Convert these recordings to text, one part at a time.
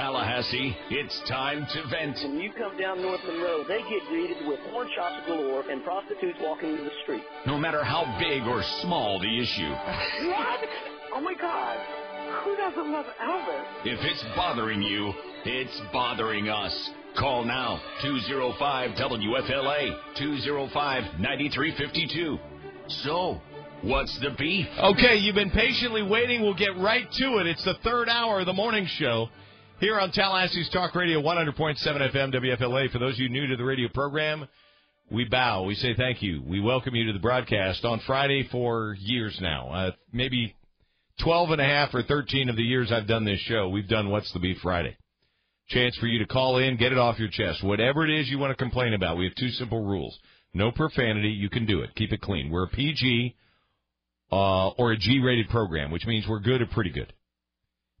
Tallahassee, it's time to vent. When you come down North Monroe, they get greeted with porn shops galore and prostitutes walking into the street. No matter how big or small the issue. What? Oh my God. Who doesn't love Elvis? If it's bothering you, it's bothering us. Call now 205 WFLA 205 9352. So, what's the beef? Okay, you've been patiently waiting. We'll get right to it. It's the third hour of the morning show here on Tallahassee's Talk Radio 100.7 FM WFLA. For those of you new to the radio program, we bow. We say thank you. We welcome you to the broadcast on Friday for years now. Uh, maybe 12 and a half or 13 of the years I've done this show, we've done What's the Beef Friday. Chance for you to call in, get it off your chest. Whatever it is you want to complain about, we have two simple rules. No profanity. You can do it. Keep it clean. We're a PG uh, or a G-rated program, which means we're good or pretty good.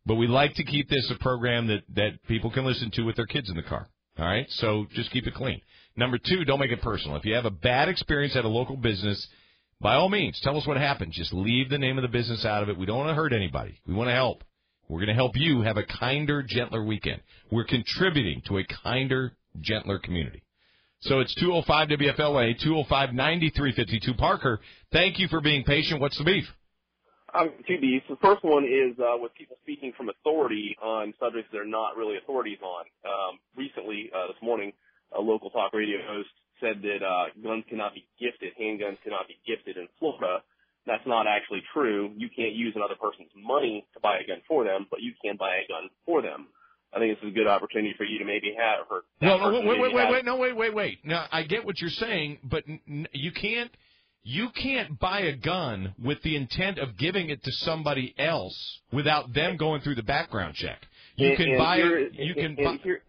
But we like to keep this a program that, that people can listen to with their kids in the car. All right? So just keep it clean. Number two, don't make it personal. If you have a bad experience at a local business, by all means, tell us what happened. Just leave the name of the business out of it. We don't want to hurt anybody. We want to help. We're going to help you have a kinder, gentler weekend. We're contributing to a kinder, gentler community. So it's 205 WFLA, 205 9352. Parker, thank you for being patient. What's the beef? Um, two beefs. The first one is uh, with people speaking from authority on subjects they're not really authorities on. Um, recently, uh, this morning, a local talk radio host said that uh, guns cannot be gifted, handguns cannot be gifted in Florida. That's not actually true. You can't use another person's money to buy a gun for them, but you can buy a gun for them. I think this is a good opportunity for you to maybe have or no, no, wait, wait, wait, wait, no, wait, wait, wait. Now I get what you're saying, but you can't you can't buy a gun with the intent of giving it to somebody else without them going through the background check. You and, can and buy here, it. You and, can. and, buy, here,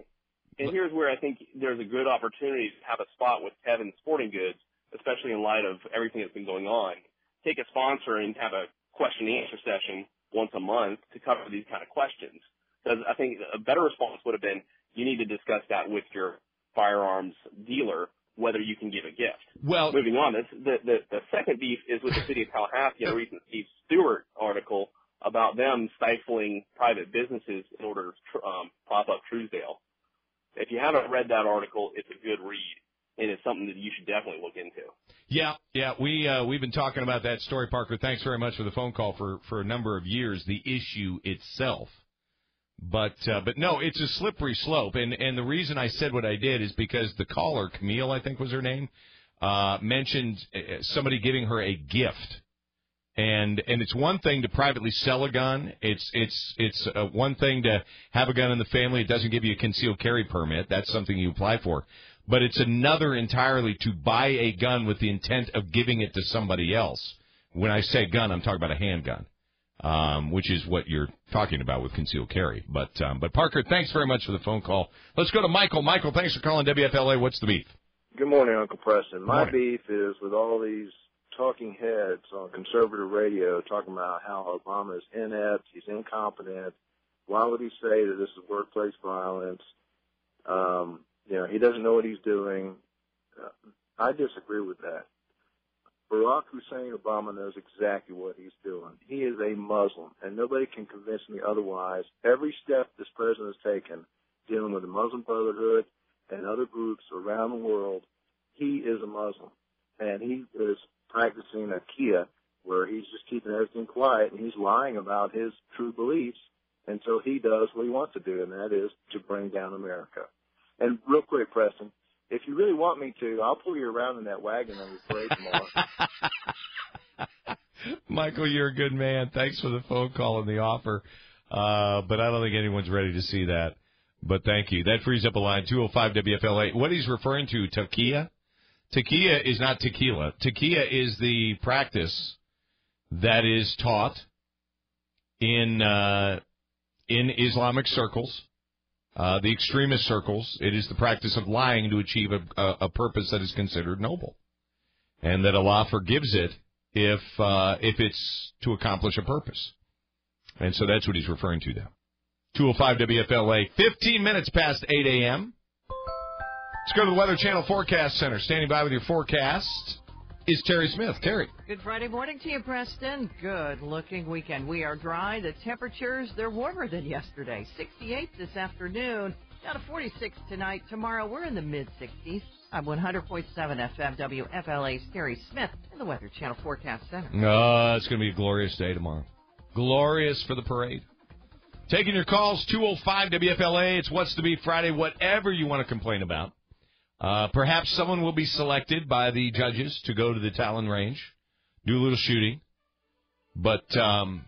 and here's where I think there's a good opportunity to have a spot with Kevin Sporting Goods, especially in light of everything that's been going on. Take a sponsor and have a question and answer session once a month to cover these kind of questions. Because I think a better response would have been you need to discuss that with your firearms dealer whether you can give a gift. Well, moving on, this, the, the the second beef is with the city of Tallahassee. A recent Steve Stewart article about them stifling private businesses in order to um, prop up Truesdale. If you haven't read that article, it's a good read, and it's something that you should definitely look into. Yeah, yeah, we uh, we've been talking about that story, Parker. Thanks very much for the phone call for for a number of years. The issue itself, but uh, but no, it's a slippery slope, and and the reason I said what I did is because the caller, Camille, I think was her name, uh, mentioned uh, somebody giving her a gift. And and it's one thing to privately sell a gun. It's it's it's uh, one thing to have a gun in the family. It doesn't give you a concealed carry permit. That's something you apply for. But it's another entirely to buy a gun with the intent of giving it to somebody else. When I say gun, I'm talking about a handgun, um, which is what you're talking about with concealed carry. But um, but Parker, thanks very much for the phone call. Let's go to Michael. Michael, thanks for calling WFLA. What's the beef? Good morning, Uncle Preston. My Morning. beef is with all these talking heads on conservative radio talking about how Obama is inept, he's incompetent. Why would he say that this is workplace violence? Um, you know, he doesn't know what he's doing. Uh, I disagree with that. Barack Hussein Obama knows exactly what he's doing. He is a Muslim, and nobody can convince me otherwise. Every step this president has taken dealing with the Muslim Brotherhood and other groups around the world, he is a Muslim. And he is practicing a Kia where he's just keeping everything quiet and he's lying about his true beliefs until he does what he wants to do, and that is to bring down America. And real quick, Preston, if you really want me to, I'll pull you around in that wagon on the parade tomorrow. Michael, you're a good man. Thanks for the phone call and the offer. Uh, but I don't think anyone's ready to see that. But thank you. That frees up a line, 205 WFLA. What he's referring to, taqiyya? Taqiyya is not tequila. Taqiyya is the practice that is taught in, uh, in Islamic circles, uh, the extremist circles, it is the practice of lying to achieve a, a, a purpose that is considered noble, and that Allah forgives it if uh, if it's to accomplish a purpose. And so that's what he's referring to there. 205 WFLA, 15 minutes past 8 a.m. Let's go to the Weather Channel Forecast Center. Standing by with your forecast is Terry Smith. Terry. Good Friday morning to you, Preston. Good looking weekend. We are dry. The temperatures, they're warmer than yesterday. 68 this afternoon, down to 46 tonight. Tomorrow, we're in the mid 60s. I'm 100.7 FM WFLA's Terry Smith in the Weather Channel Forecast Center. Uh, it's going to be a glorious day tomorrow. Glorious for the parade. Taking your calls, 205 WFLA. It's What's to Be Friday, whatever you want to complain about. Uh, perhaps someone will be selected by the judges to go to the Talon Range, do a little shooting. But um,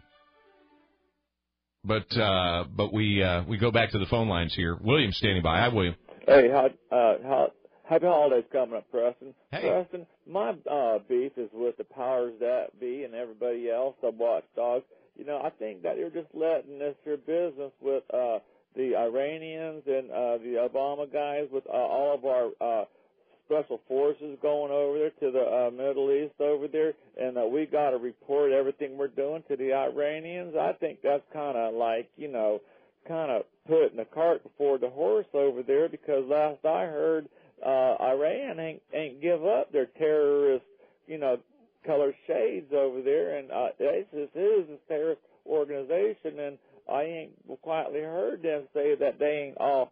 but uh, but we uh, we go back to the phone lines here. William standing by. Hi, William. Hey, how, uh, how, happy holidays coming up, Preston. Hey. Preston, my uh, beef is with the powers that be and everybody else, the watchdogs. You know, I think that you're just letting this your business with uh, the Iranians and uh, the Obama guys, with uh, all of our uh, special forces going over there to the uh, Middle East over there, and uh, we got to report everything we're doing to the Iranians. I think that's kind of like, you know, kind of putting the cart before the horse over there because last I heard, uh, Iran ain't ain't give up their terrorist, you know, color shades over there, and uh, ISIS is a terrorist organization, and I ain't quietly heard them say that they ain't all.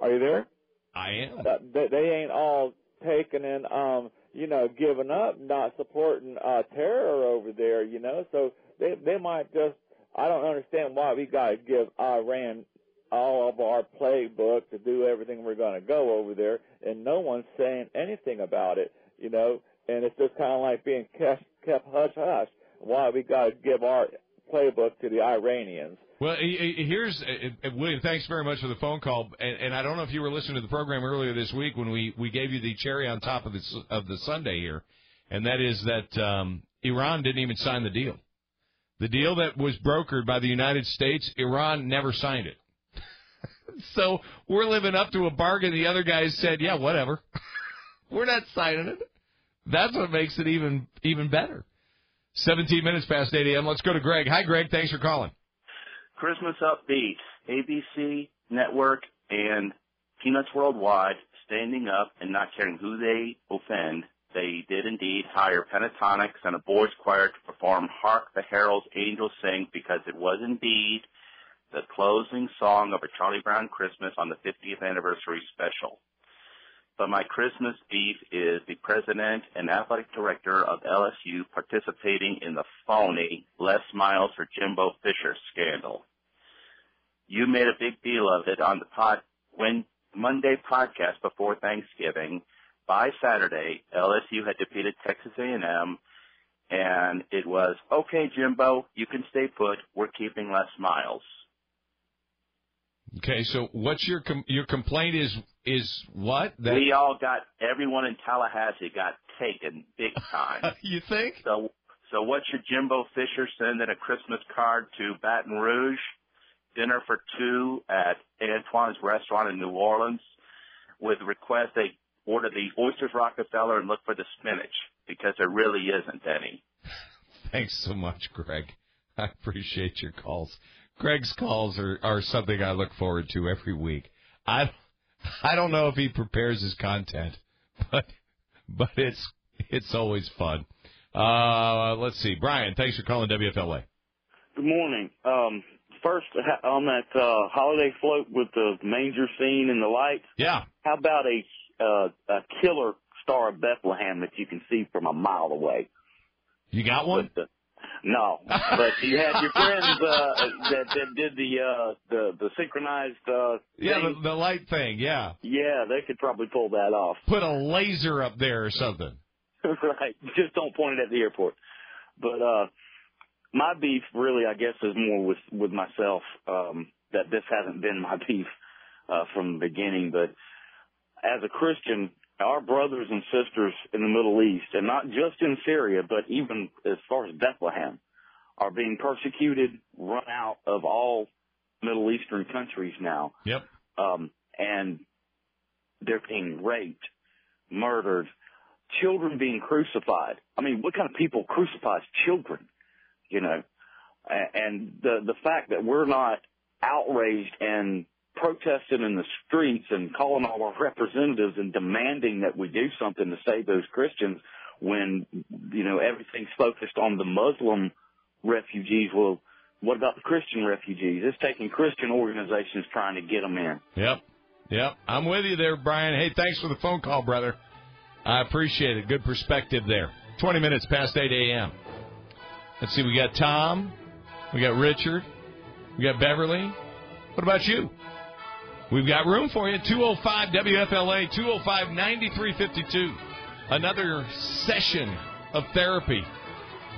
Are you there? I am. That, that they ain't all taken and um, you know, giving up, not supporting uh, terror over there. You know, so they they might just. I don't understand why we got to give Iran all of our playbook to do everything we're going to go over there, and no one's saying anything about it. You know, and it's just kind of like being kept kept hush hush. Why we got to give our playbook to the Iranians? Well, he- he- here's uh, uh, William. Thanks very much for the phone call. And, and I don't know if you were listening to the program earlier this week when we, we gave you the cherry on top of the of the Sunday here, and that is that um, Iran didn't even sign the deal. The deal that was brokered by the United States, Iran never signed it. so we're living up to a bargain. The other guys said, "Yeah, whatever, we're not signing it." That's what makes it even even better. 17 minutes past 8 a.m. Let's go to Greg. Hi, Greg. Thanks for calling. Christmas Upbeat, ABC Network, and Peanuts Worldwide standing up and not caring who they offend. They did indeed hire Pentatonix and a boys choir to perform Hark the Herald's Angels Sing because it was indeed the closing song of a Charlie Brown Christmas on the 50th anniversary special. But my Christmas beef is the president and athletic director of LSU participating in the phony Les Miles for Jimbo Fisher scandal. You made a big deal of it on the pod when Monday podcast before Thanksgiving. By Saturday, LSU had defeated Texas A&M, and it was okay, Jimbo, you can stay put. We're keeping Les Miles. Okay, so what's your com- your complaint is is what that we all got everyone in Tallahassee got taken big time. you think? So so what should Jimbo Fisher send in a Christmas card to Baton Rouge? Dinner for two at Antoine's restaurant in New Orleans with request they order the oysters Rockefeller and look for the spinach because there really isn't any. Thanks so much, Greg. I appreciate your calls. Greg's calls are, are something I look forward to every week. I I don't know if he prepares his content, but but it's it's always fun. Uh, let's see, Brian. Thanks for calling WFLA. Good morning. Um, first, on that uh, holiday float with the manger scene and the lights. Yeah. How about a uh, a killer Star of Bethlehem that you can see from a mile away? You got one? But, uh, no, but you had your friends uh, that that did the uh, the the synchronized. Uh, Yeah, the, the light thing. Yeah. yeah, they could probably pull that off. Put a laser up there or something. right. Just don't point it at the airport. But uh my beef really I guess is more with with myself um that this hasn't been my beef uh from the beginning but as a Christian our brothers and sisters in the Middle East and not just in Syria but even as far as Bethlehem are being persecuted, run out of all Middle Eastern countries now. Yep. Um, and they're being raped, murdered, children being crucified. I mean, what kind of people crucifies children? You know, and the the fact that we're not outraged and protesting in the streets and calling all our representatives and demanding that we do something to save those Christians when you know everything's focused on the Muslim refugees. Well, what about the Christian refugees? It's taking Christian organizations trying to get them in. Yep. Yep. I'm with you there, Brian. Hey, thanks for the phone call, brother. I appreciate it. Good perspective there. 20 minutes past 8 a.m. Let's see. We got Tom. We got Richard. We got Beverly. What about you? We've got room for you. 205 WFLA, 205 9352. Another session of therapy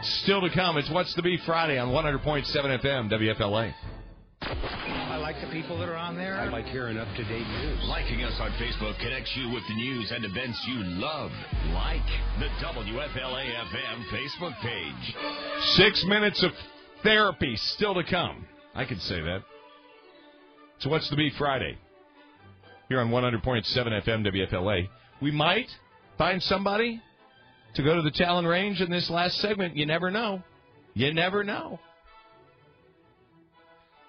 still to come. It's What's the Beef Friday on 100.7 FM WFLA. I like the people that are on there. I like hearing up to date news. Liking us on Facebook connects you with the news and events you love. Like the WFLA FM Facebook page. Six minutes of therapy still to come. I can say that. So what's the beef Friday? Here on 100.7 FM WFLA. We might find somebody to go to the Talon Range in this last segment. You never know. You never know.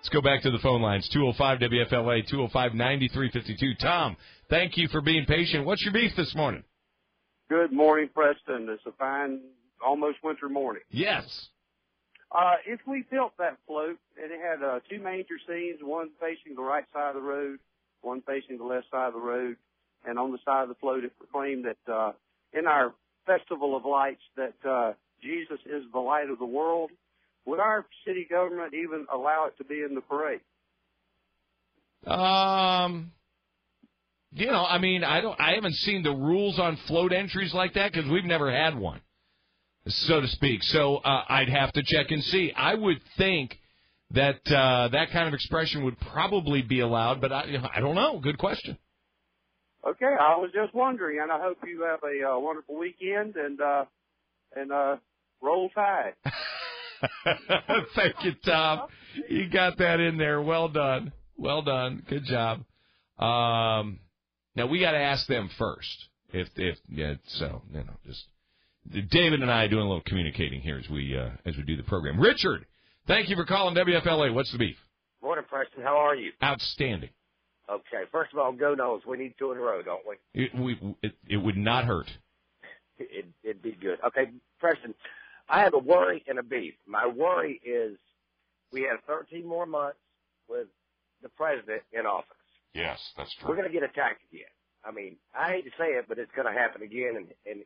Let's go back to the phone lines. 205 WFLA, 205 9352. Tom, thank you for being patient. What's your beef this morning? Good morning, Preston. It's a fine, almost winter morning. Yes. Uh, if we built that float and it had uh, two major scenes, one facing the right side of the road, one facing the left side of the road, and on the side of the float it proclaimed that uh, in our festival of lights that uh, Jesus is the light of the world, would our city government even allow it to be in the parade? Um, you know, I mean, I don't, I haven't seen the rules on float entries like that because we've never had one, so to speak. So uh, I'd have to check and see. I would think that uh, that kind of expression would probably be allowed, but I, I don't know. Good question. Okay, I was just wondering, and I hope you have a uh, wonderful weekend and uh, and uh, roll tide. Thank you, Tom. You got that in there. Well done. Well done. Good job. Um, now we got to ask them first. If if yeah, so you know, just David and I doing a little communicating here as we uh, as we do the program. Richard, thank you for calling WFLA. What's the beef? Morning, Preston. How are you? Outstanding. Okay. First of all, go Noles. We need two in a row, don't we? It, we it, it would not hurt. It, it'd be good. Okay, Preston. I have a worry and a beef. My worry is we have 13 more months with the president in office. Yes, that's true. We're going to get attacked again. I mean, I hate to say it, but it's going to happen again, and,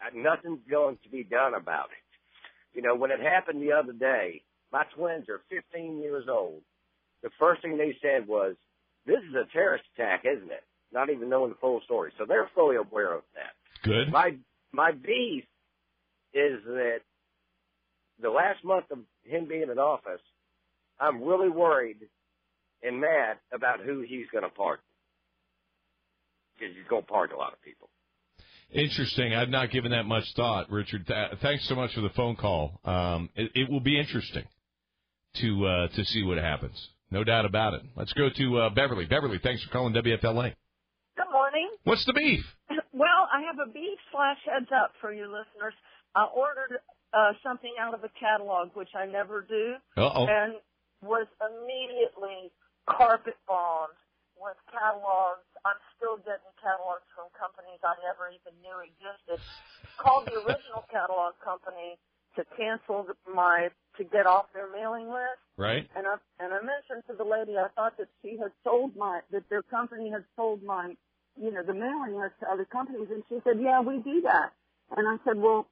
and nothing's going to be done about it. You know, when it happened the other day, my twins are 15 years old. The first thing they said was, "This is a terrorist attack, isn't it?" Not even knowing the full story, so they're fully aware of that. Good. My my beef is that the last month of him being in office, I'm really worried and mad about who he's going to pardon because he's going to pardon a lot of people. Interesting. I've not given that much thought, Richard. Th- thanks so much for the phone call. Um, it, it will be interesting to uh, to see what happens. No doubt about it. Let's go to uh, Beverly. Beverly, thanks for calling WFLA. Good morning. What's the beef? Well, I have a beef slash heads up for you listeners. I ordered uh, something out of a catalog, which I never do, Uh-oh. and was immediately carpet bombed with catalogs. I'm still getting catalogs from companies I never even knew existed. Called the original catalog company to cancel my to get off their mailing list. Right. And I and I mentioned to the lady I thought that she had sold my that their company had sold my you know the mailing list to other companies, and she said, "Yeah, we do that." And I said, "Well,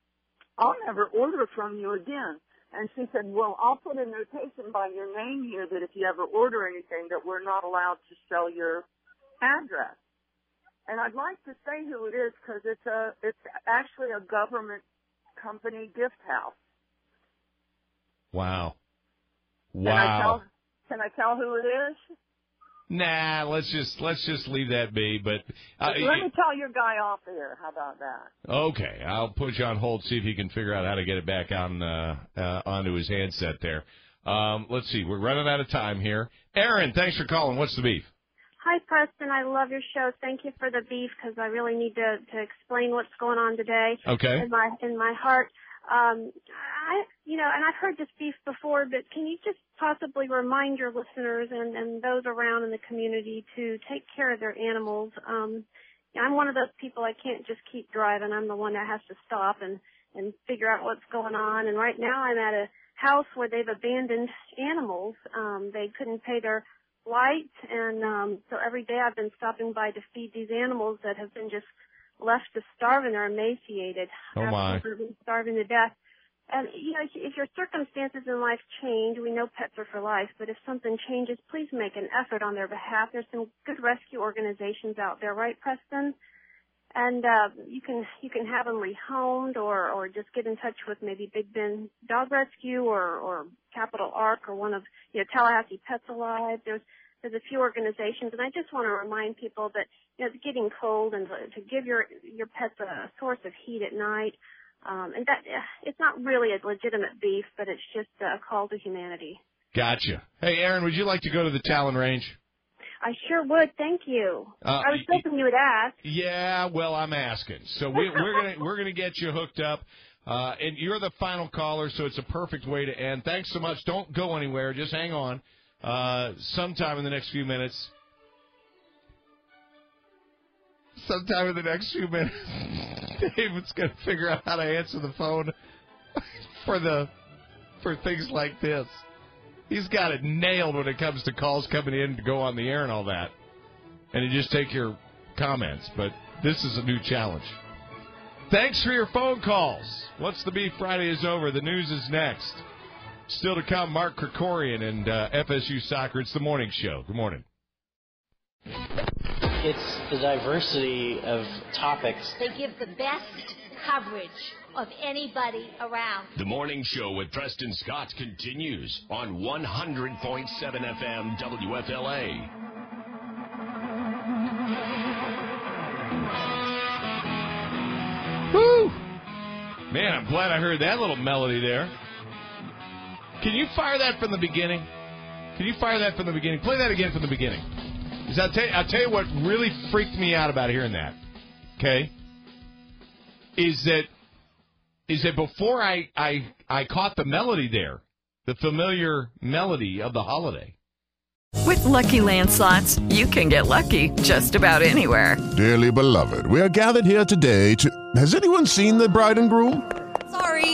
I'll never order from you again." And she said, "Well, I'll put a notation by your name here that if you ever order anything, that we're not allowed to sell your address." And I'd like to say who it is because it's a it's actually a government company gift house. Wow. Can I tell? Wow. Can I tell who it is? Nah, let's just let's just leave that be. But uh, Let me tell your guy off there. How about that? okay, I'll put you on hold see if he can figure out how to get it back on uh, uh, onto his handset there. Um, let's see. We're running out of time here. Aaron, thanks for calling. What's the beef? Hi, Preston. I love your show. Thank you for the beef because I really need to to explain what's going on today. Okay. In my in my heart, um, I you know, and I've heard this beef before, but can you just possibly remind your listeners and and those around in the community to take care of their animals? Um, I'm one of those people. I can't just keep driving. I'm the one that has to stop and and figure out what's going on. And right now, I'm at a house where they've abandoned animals. Um, they couldn't pay their flight, and um, so every day I've been stopping by to feed these animals that have been just left to starve and they're emaciated. Oh, my. Absolutely starving to death. And you know, if, if your circumstances in life change, we know pets are for life, but if something changes, please make an effort on their behalf. There's some good rescue organizations out there, right, Preston? And uh, you can you can have them rehomed, or or just get in touch with maybe Big Bend Dog Rescue or or Capital Ark or one of you know Tallahassee Pets Alive. There's there's a few organizations, and I just want to remind people that you know it's getting cold, and to, to give your your pets a source of heat at night. Um, and that it's not really a legitimate beef, but it's just a call to humanity. Gotcha. Hey, Aaron, would you like to go to the Talon Range? I sure would. Thank you. Uh, I was hoping you would ask. Yeah, well, I'm asking. So we, we're gonna we're gonna get you hooked up, uh, and you're the final caller, so it's a perfect way to end. Thanks so much. Don't go anywhere. Just hang on. Uh, sometime in the next few minutes. Sometime in the next few minutes, David's gonna figure out how to answer the phone for the for things like this. He's got it nailed when it comes to calls coming in to go on the air and all that. And you just take your comments. But this is a new challenge. Thanks for your phone calls. What's the Beef Friday is over. The news is next. Still to come, Mark Krikorian and uh, FSU Soccer. It's the morning show. Good morning. It's the diversity of topics. They give the best coverage of anybody around. The morning show with Preston Scott continues on 100.7 FM WFLA. Woo! Man, I'm glad I heard that little melody there. Can you fire that from the beginning? Can you fire that from the beginning? Play that again from the beginning. Because I'll tell, you, I'll tell you what really freaked me out about hearing that. Okay, is that is that before I I I caught the melody there, the familiar melody of the holiday. With Lucky Land slots, you can get lucky just about anywhere. Dearly beloved, we are gathered here today to. Has anyone seen the bride and groom? Sorry,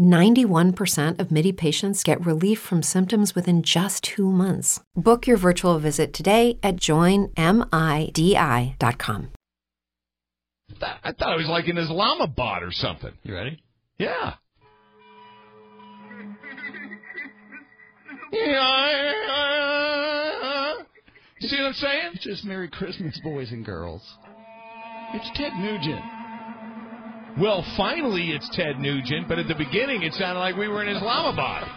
91% of MIDI patients get relief from symptoms within just two months. Book your virtual visit today at joinmidi.com. I thought it was like in Islamabad or something. You ready? Yeah. You see what I'm saying? It's just Merry Christmas, boys and girls. It's Ted Nugent. Well, finally it's Ted Nugent, but at the beginning it sounded like we were in Islamabad.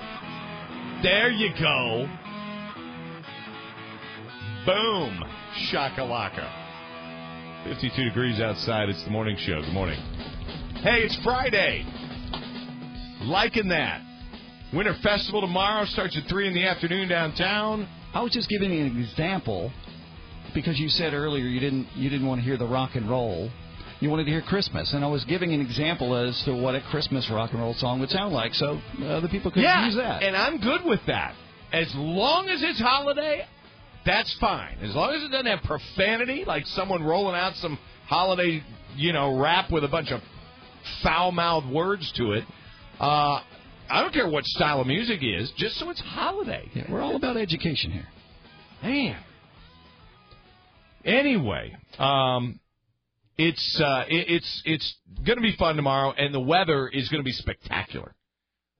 There you go. Boom. Shakalaka. 52 degrees outside. It's the morning show. Good morning. Hey, it's Friday. Liking that. Winter Festival tomorrow starts at 3 in the afternoon downtown. I was just giving an example because you said earlier you didn't you didn't want to hear the rock and roll. You wanted to hear Christmas, and I was giving an example as to what a Christmas rock and roll song would sound like, so other people could yeah, use that. and I'm good with that. As long as it's holiday, that's fine. As long as it doesn't have profanity, like someone rolling out some holiday, you know, rap with a bunch of foul-mouthed words to it. Uh, I don't care what style of music is, just so it's holiday. Yeah, we're all about education here. Man, Anyway, um, it's uh, it, it's it's going to be fun tomorrow, and the weather is going to be spectacular.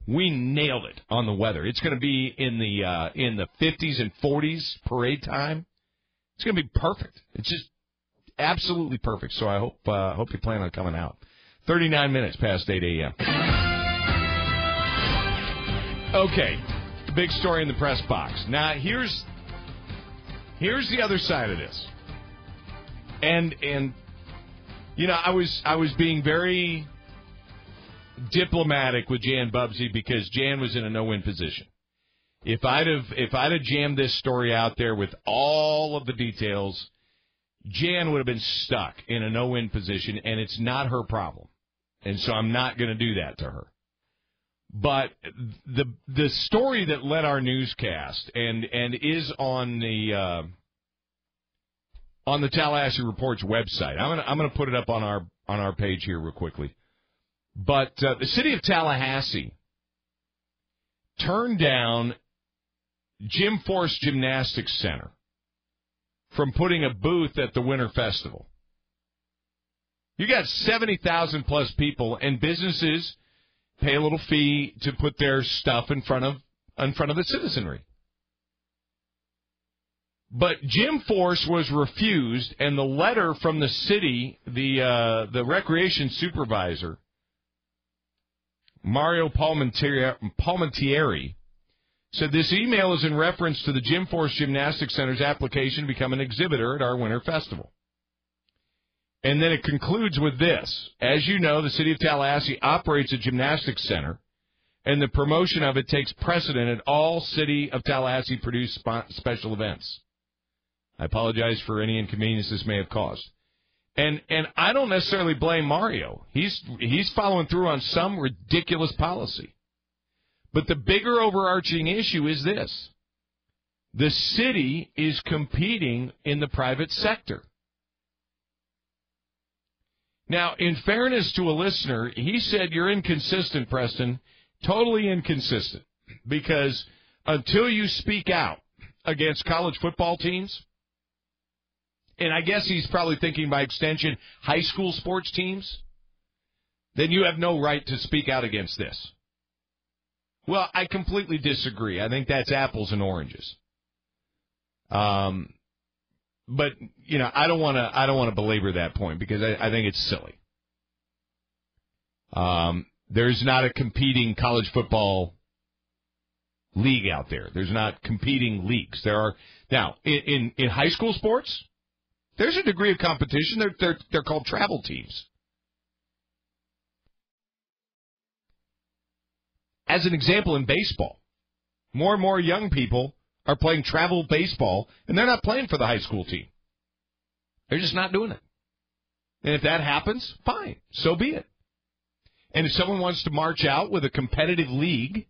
We nailed it on the weather. It's going to be in the uh, in the 50s and 40s parade time. It's going to be perfect. It's just absolutely perfect. So I hope uh, hope you plan on coming out. 39 minutes past 8 a.m. Okay, big story in the press box. Now here's here's the other side of this, and and you know I was I was being very diplomatic with Jan Bubsy because Jan was in a no-win position. If I'd have if I'd have jammed this story out there with all of the details, Jan would have been stuck in a no-win position, and it's not her problem, and so I'm not going to do that to her. But the the story that led our newscast and and is on the uh, on the Tallahassee Reports website. I'm gonna I'm gonna put it up on our on our page here real quickly. But uh, the city of Tallahassee turned down Jim Force Gymnastics Center from putting a booth at the Winter Festival. You got 70,000 plus people and businesses pay a little fee to put their stuff in front of in front of the citizenry. But Jim Force was refused, and the letter from the city, the uh, the recreation supervisor, Mario Palmentieri, Palmentieri, said this email is in reference to the Jim Force Gymnastics Center's application to become an exhibitor at our Winter Festival. And then it concludes with this. As you know, the city of Tallahassee operates a gymnastics center, and the promotion of it takes precedent at all city of Tallahassee produced sp- special events. I apologize for any inconvenience this may have caused. And and I don't necessarily blame Mario. He's he's following through on some ridiculous policy. But the bigger overarching issue is this. The city is competing in the private sector. Now, in fairness to a listener, he said you're inconsistent, Preston. Totally inconsistent. Because until you speak out against college football teams, and I guess he's probably thinking by extension high school sports teams, then you have no right to speak out against this. Well, I completely disagree. I think that's apples and oranges. Um, but you know, I don't want to. I don't want to belabor that point because I, I think it's silly. Um, there's not a competing college football league out there. There's not competing leagues. There are now in in, in high school sports. There's a degree of competition. They're they're they're called travel teams. As an example, in baseball, more and more young people are playing travel baseball, and they're not playing for the high school team. They're just not doing it. And if that happens, fine, so be it. And if someone wants to march out with a competitive league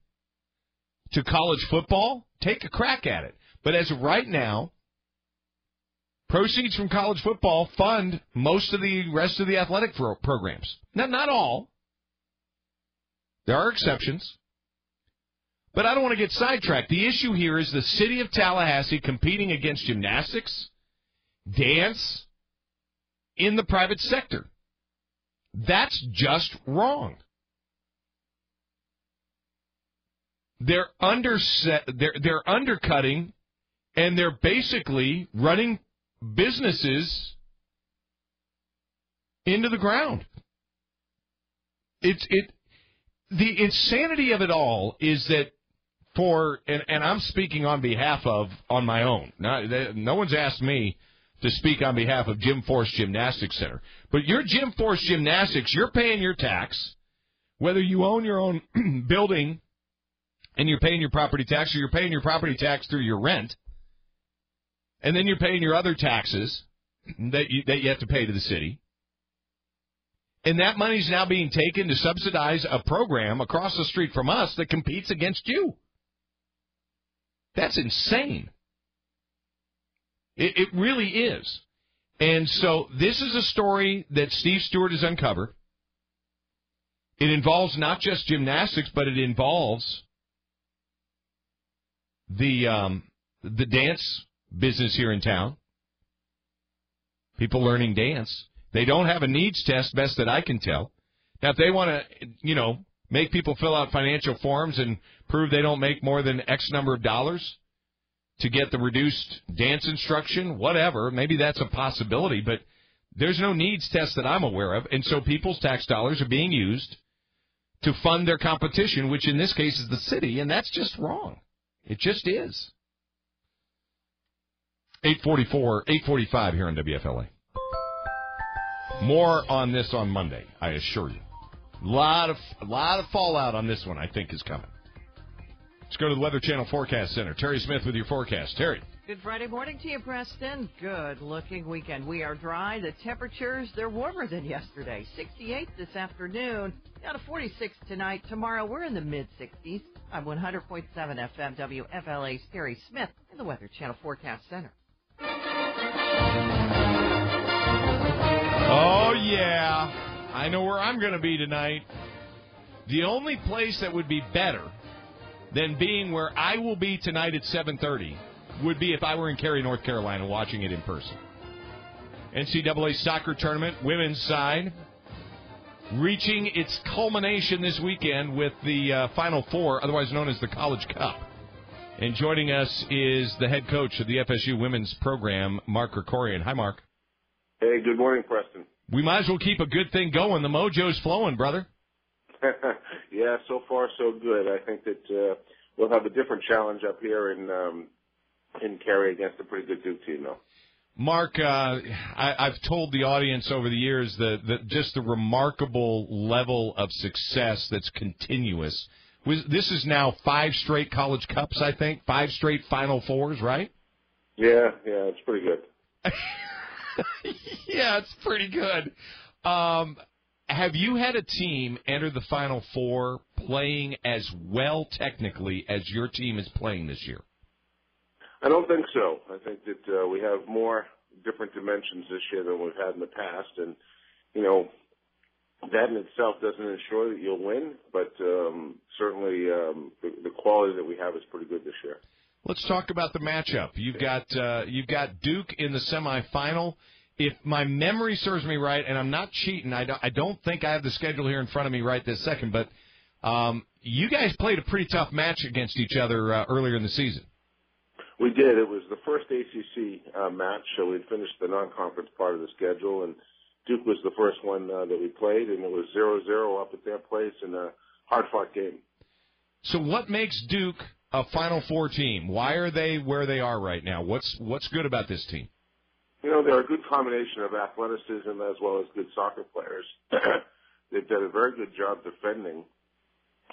to college football, take a crack at it. But as of right now, proceeds from college football fund most of the rest of the athletic pro- programs. Not not all. There are exceptions. But I don't want to get sidetracked. The issue here is the city of Tallahassee competing against gymnastics, dance in the private sector. That's just wrong. They're underset they're they're undercutting and they're basically running businesses into the ground. It's it the insanity of it all is that for and, and I'm speaking on behalf of on my own. No, no one's asked me to speak on behalf of Jim Force Gymnastics Center. But your Jim Force Gymnastics, you're paying your tax, whether you own your own building and you're paying your property tax, or you're paying your property tax through your rent, and then you're paying your other taxes that you, that you have to pay to the city. And that money is now being taken to subsidize a program across the street from us that competes against you. That's insane. It, it really is. And so this is a story that Steve Stewart has uncovered. It involves not just gymnastics, but it involves the um, the dance business here in town. People learning dance. They don't have a needs test, best that I can tell. Now, if they want to, you know, make people fill out financial forms and prove they don't make more than X number of dollars to get the reduced dance instruction, whatever, maybe that's a possibility, but there's no needs test that I'm aware of. And so people's tax dollars are being used to fund their competition, which in this case is the city, and that's just wrong. It just is. 844, 845 here on WFLA. More on this on Monday, I assure you. A lot of a lot of fallout on this one, I think, is coming. Let's go to the Weather Channel Forecast Center. Terry Smith with your forecast. Terry. Good Friday morning to you, Preston. Good looking weekend. We are dry. The temperatures, they're warmer than yesterday. 68 this afternoon, down to 46 tonight. Tomorrow, we're in the mid 60s. I'm 100.7 FM WFLA's Terry Smith in the Weather Channel Forecast Center. Oh, yeah. I know where I'm going to be tonight. The only place that would be better than being where I will be tonight at 7:30 would be if I were in Cary, North Carolina, watching it in person. NCAA soccer tournament, women's side, reaching its culmination this weekend with the uh, Final Four, otherwise known as the College Cup. And joining us is the head coach of the FSU women's program, Mark Krikorian. Hi, Mark. Hey, good morning, Preston. We might as well keep a good thing going. The mojo's flowing, brother. yeah, so far so good. I think that uh, we'll have a different challenge up here in um, in Cary against a pretty good Duke team, though. Mark, uh, I, I've told the audience over the years that, that just the remarkable level of success that's continuous. This is now five straight college cups, I think, five straight Final Fours, right? Yeah, yeah, it's pretty good. yeah, it's pretty good. Um, have you had a team enter the Final Four playing as well technically as your team is playing this year? I don't think so. I think that uh, we have more different dimensions this year than we've had in the past, and you know that in itself doesn't ensure that you'll win, but um, certainly um, the, the quality that we have is pretty good this year. Let's talk about the matchup. You've got uh, you've got Duke in the semifinal. If my memory serves me right, and I'm not cheating, I don't, I don't think I have the schedule here in front of me right this second, but um, you guys played a pretty tough match against each other uh, earlier in the season. We did. It was the first ACC uh, match, so we'd finished the non-conference part of the schedule, and Duke was the first one uh, that we played, and it was zero-zero up at their place in a hard-fought game. So, what makes Duke a Final Four team? Why are they where they are right now? What's what's good about this team? You know, they're a good combination of athleticism as well as good soccer players. They've done a very good job defending.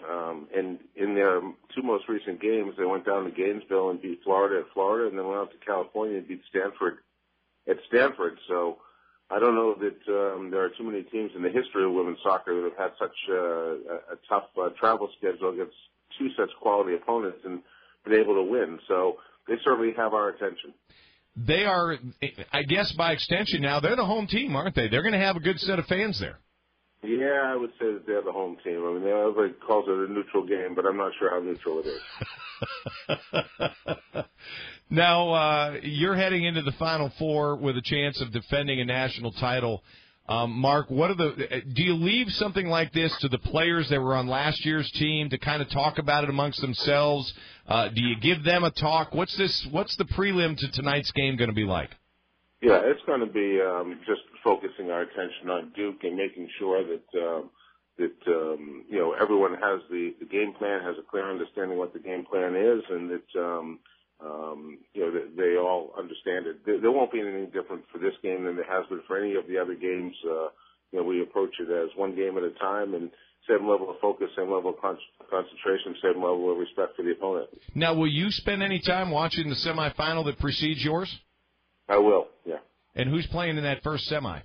Um, and in their two most recent games, they went down to Gainesville and beat Florida at Florida, and then went out to California and beat Stanford at Stanford. So I don't know that um, there are too many teams in the history of women's soccer that have had such uh, a, tough uh, travel schedule against two such quality opponents and been able to win. So they certainly have our attention. They are, I guess, by extension now, they're the home team, aren't they? They're going to have a good set of fans there. Yeah, I would say that they're the home team. I mean, they everybody calls it a neutral game, but I'm not sure how neutral it is. now, uh, you're heading into the Final Four with a chance of defending a national title. Um, Mark, what are the? Do you leave something like this to the players that were on last year's team to kind of talk about it amongst themselves? Uh, do you give them a talk? What's this? What's the prelim to tonight's game going to be like? Yeah, it's going to be um, just focusing our attention on Duke and making sure that um, that um, you know everyone has the, the game plan, has a clear understanding what the game plan is, and that um, um, you know they, they all understand it. There, there won't be anything different for this game than there has been for any of the other games. Uh, you know, we approach it as one game at a time and same level of focus, same level of con- concentration, same level of respect for the opponent. Now, will you spend any time watching the semifinal that precedes yours? I will, yeah. And who's playing in that first semi?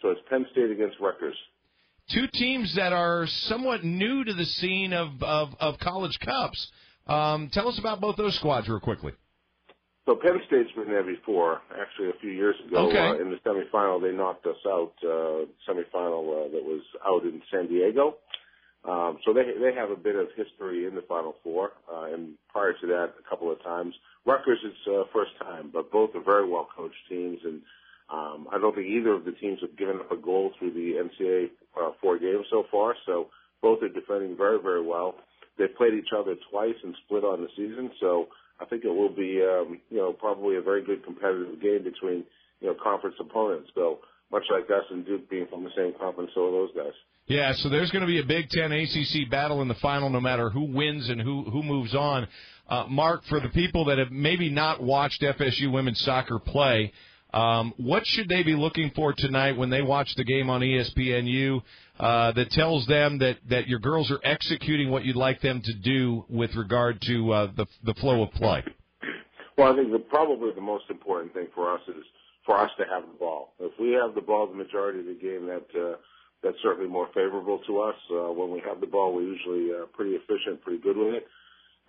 So it's Penn State against Rutgers. Two teams that are somewhat new to the scene of, of, of college cups. Um, tell us about both those squads real quickly. So Penn State's been there before, actually a few years ago. Okay. Uh, in the semifinal, they knocked us out. Uh, semifinal uh, that was out in San Diego. Um, so they they have a bit of history in the Final Four, uh, and prior to that, a couple of times. Rutgers is uh, first time, but both are very well coached teams, and Um, I don't think either of the teams have given up a goal through the NCAA uh, four games so far, so both are defending very, very well. They've played each other twice and split on the season, so I think it will be, um, you know, probably a very good competitive game between, you know, conference opponents. So much like us and Duke being from the same conference, so are those guys. Yeah, so there's going to be a Big Ten ACC battle in the final, no matter who wins and who who moves on. Uh, Mark, for the people that have maybe not watched FSU women's soccer play, um, what should they be looking for tonight when they watch the game on ESPNU uh, that tells them that, that your girls are executing what you'd like them to do with regard to uh, the the flow of play? Well, I think the, probably the most important thing for us is for us to have the ball. If we have the ball the majority of the game, that uh, that's certainly more favorable to us. Uh, when we have the ball, we're usually uh, pretty efficient, pretty good with it.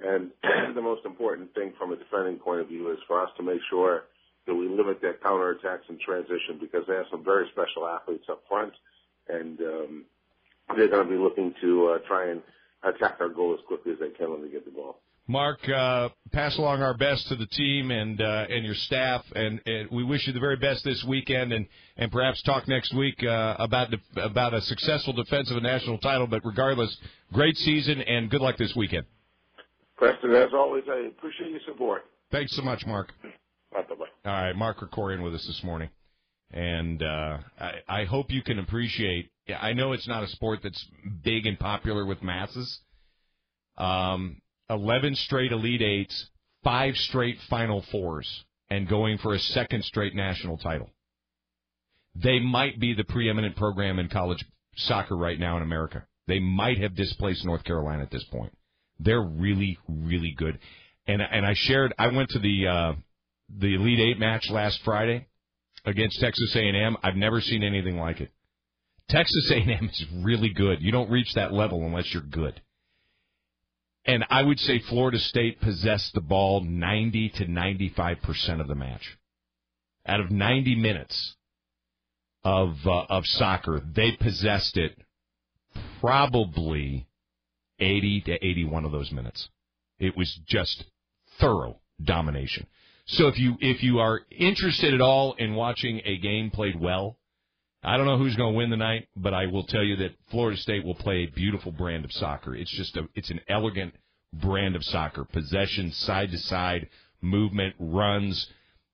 And the most important thing from a defending point of view is for us to make sure that we limit their counterattacks and transition because they have some very special athletes up front, and um, they're going to be looking to uh, try and attack our goal as quickly as they can when they get the ball. Mark, uh, pass along our best to the team and uh, and your staff, and, and we wish you the very best this weekend, and, and perhaps talk next week uh, about about a successful defense of a national title. But regardless, great season and good luck this weekend. Preston, as always, I appreciate your support. Thanks so much, Mark. Bye bye. All right, Mark Krikorian with us this morning, and uh, I, I hope you can appreciate. I know it's not a sport that's big and popular with masses. Um, eleven straight Elite Eights, five straight Final Fours, and going for a second straight national title. They might be the preeminent program in college soccer right now in America. They might have displaced North Carolina at this point. They're really, really good. And and I shared. I went to the uh, the Elite Eight match last Friday against Texas A&M. I've never seen anything like it. Texas A&M is really good. You don't reach that level unless you're good. And I would say Florida State possessed the ball 90 to 95 percent of the match. Out of 90 minutes of uh, of soccer, they possessed it probably 80 to 81 of those minutes. It was just thorough domination. So if you if you are interested at all in watching a game played well, I don't know who's going to win tonight, but I will tell you that Florida State will play a beautiful brand of soccer. It's just a it's an elegant brand of soccer. Possession, side to side, movement, runs,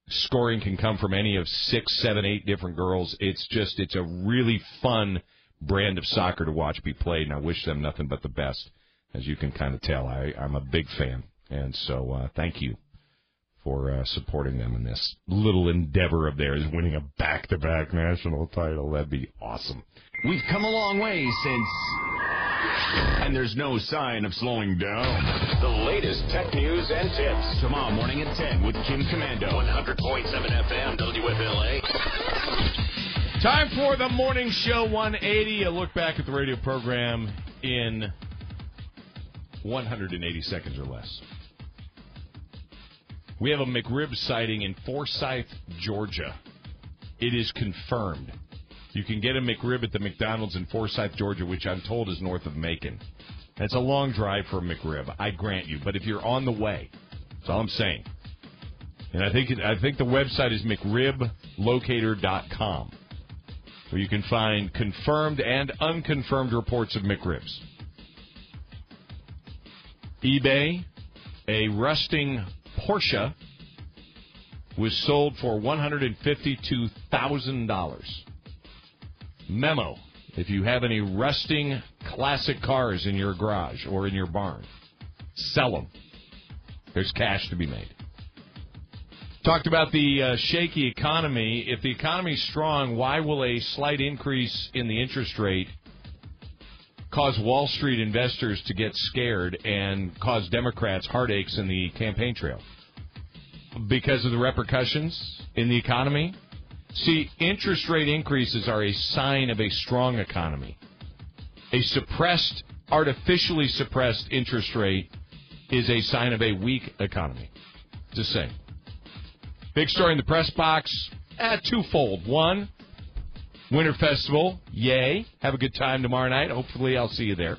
scoring can come from any of six, seven, eight different girls. It's just it's a really fun brand of soccer to watch be played, and I wish them nothing but the best. As you can kind of tell, I, I'm a big fan, and so uh, thank you for uh, supporting them in this little endeavor of theirs, winning a back-to-back national title. That'd be awesome. We've come a long way since. And there's no sign of slowing down. The latest tech news and tips. Tomorrow morning at 10 with Kim Komando. 100.7 FM, WFLA. Time for the morning show 180. A look back at the radio program in 180 seconds or less. We have a McRib sighting in Forsyth, Georgia. It is confirmed. You can get a McRib at the McDonald's in Forsyth, Georgia, which I'm told is north of Macon. That's a long drive for a McRib, I grant you. But if you're on the way, that's all I'm saying. And I think I think the website is McRibLocator.com, where you can find confirmed and unconfirmed reports of McRibs. eBay, a rusting Porsche was sold for $152,000. Memo if you have any rusting classic cars in your garage or in your barn, sell them. There's cash to be made. Talked about the uh, shaky economy. If the economy's strong, why will a slight increase in the interest rate cause Wall Street investors to get scared and cause Democrats heartaches in the campaign trail? Because of the repercussions in the economy? See, interest rate increases are a sign of a strong economy. A suppressed, artificially suppressed interest rate is a sign of a weak economy. Just saying. Big story in the press box. Eh, twofold. One, Winter Festival. Yay. Have a good time tomorrow night. Hopefully, I'll see you there.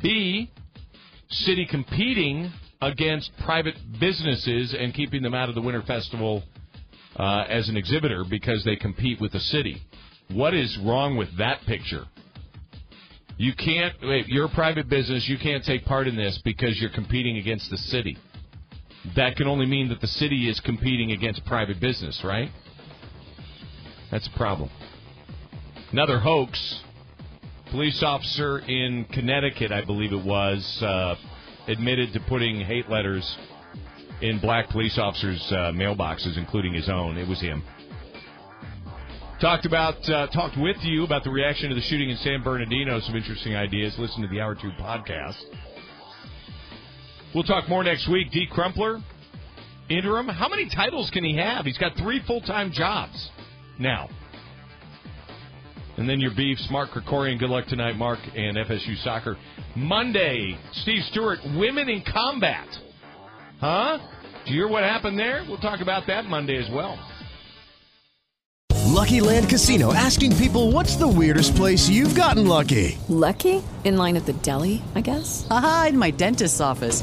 B, city competing against private businesses and keeping them out of the Winter Festival uh, as an exhibitor because they compete with the city. What is wrong with that picture? You can't. Wait, you're a private business. You can't take part in this because you're competing against the city. That can only mean that the city is competing against private business, right? That's a problem. Another hoax. Police officer in Connecticut, I believe it was, uh, admitted to putting hate letters in black police officers' uh, mailboxes, including his own. It was him. Talked about, uh, talked with you about the reaction to the shooting in San Bernardino. Some interesting ideas. Listen to the Hour Two podcast. We'll talk more next week. D. Crumpler, interim. How many titles can he have? He's got three full time jobs now. And then your beefs, Mark Krikorian. Good luck tonight, Mark, and FSU soccer. Monday, Steve Stewart, women in combat. Huh? Do you hear what happened there? We'll talk about that Monday as well. Lucky Land Casino asking people what's the weirdest place you've gotten lucky? Lucky? In line at the deli, I guess? Aha, in my dentist's office.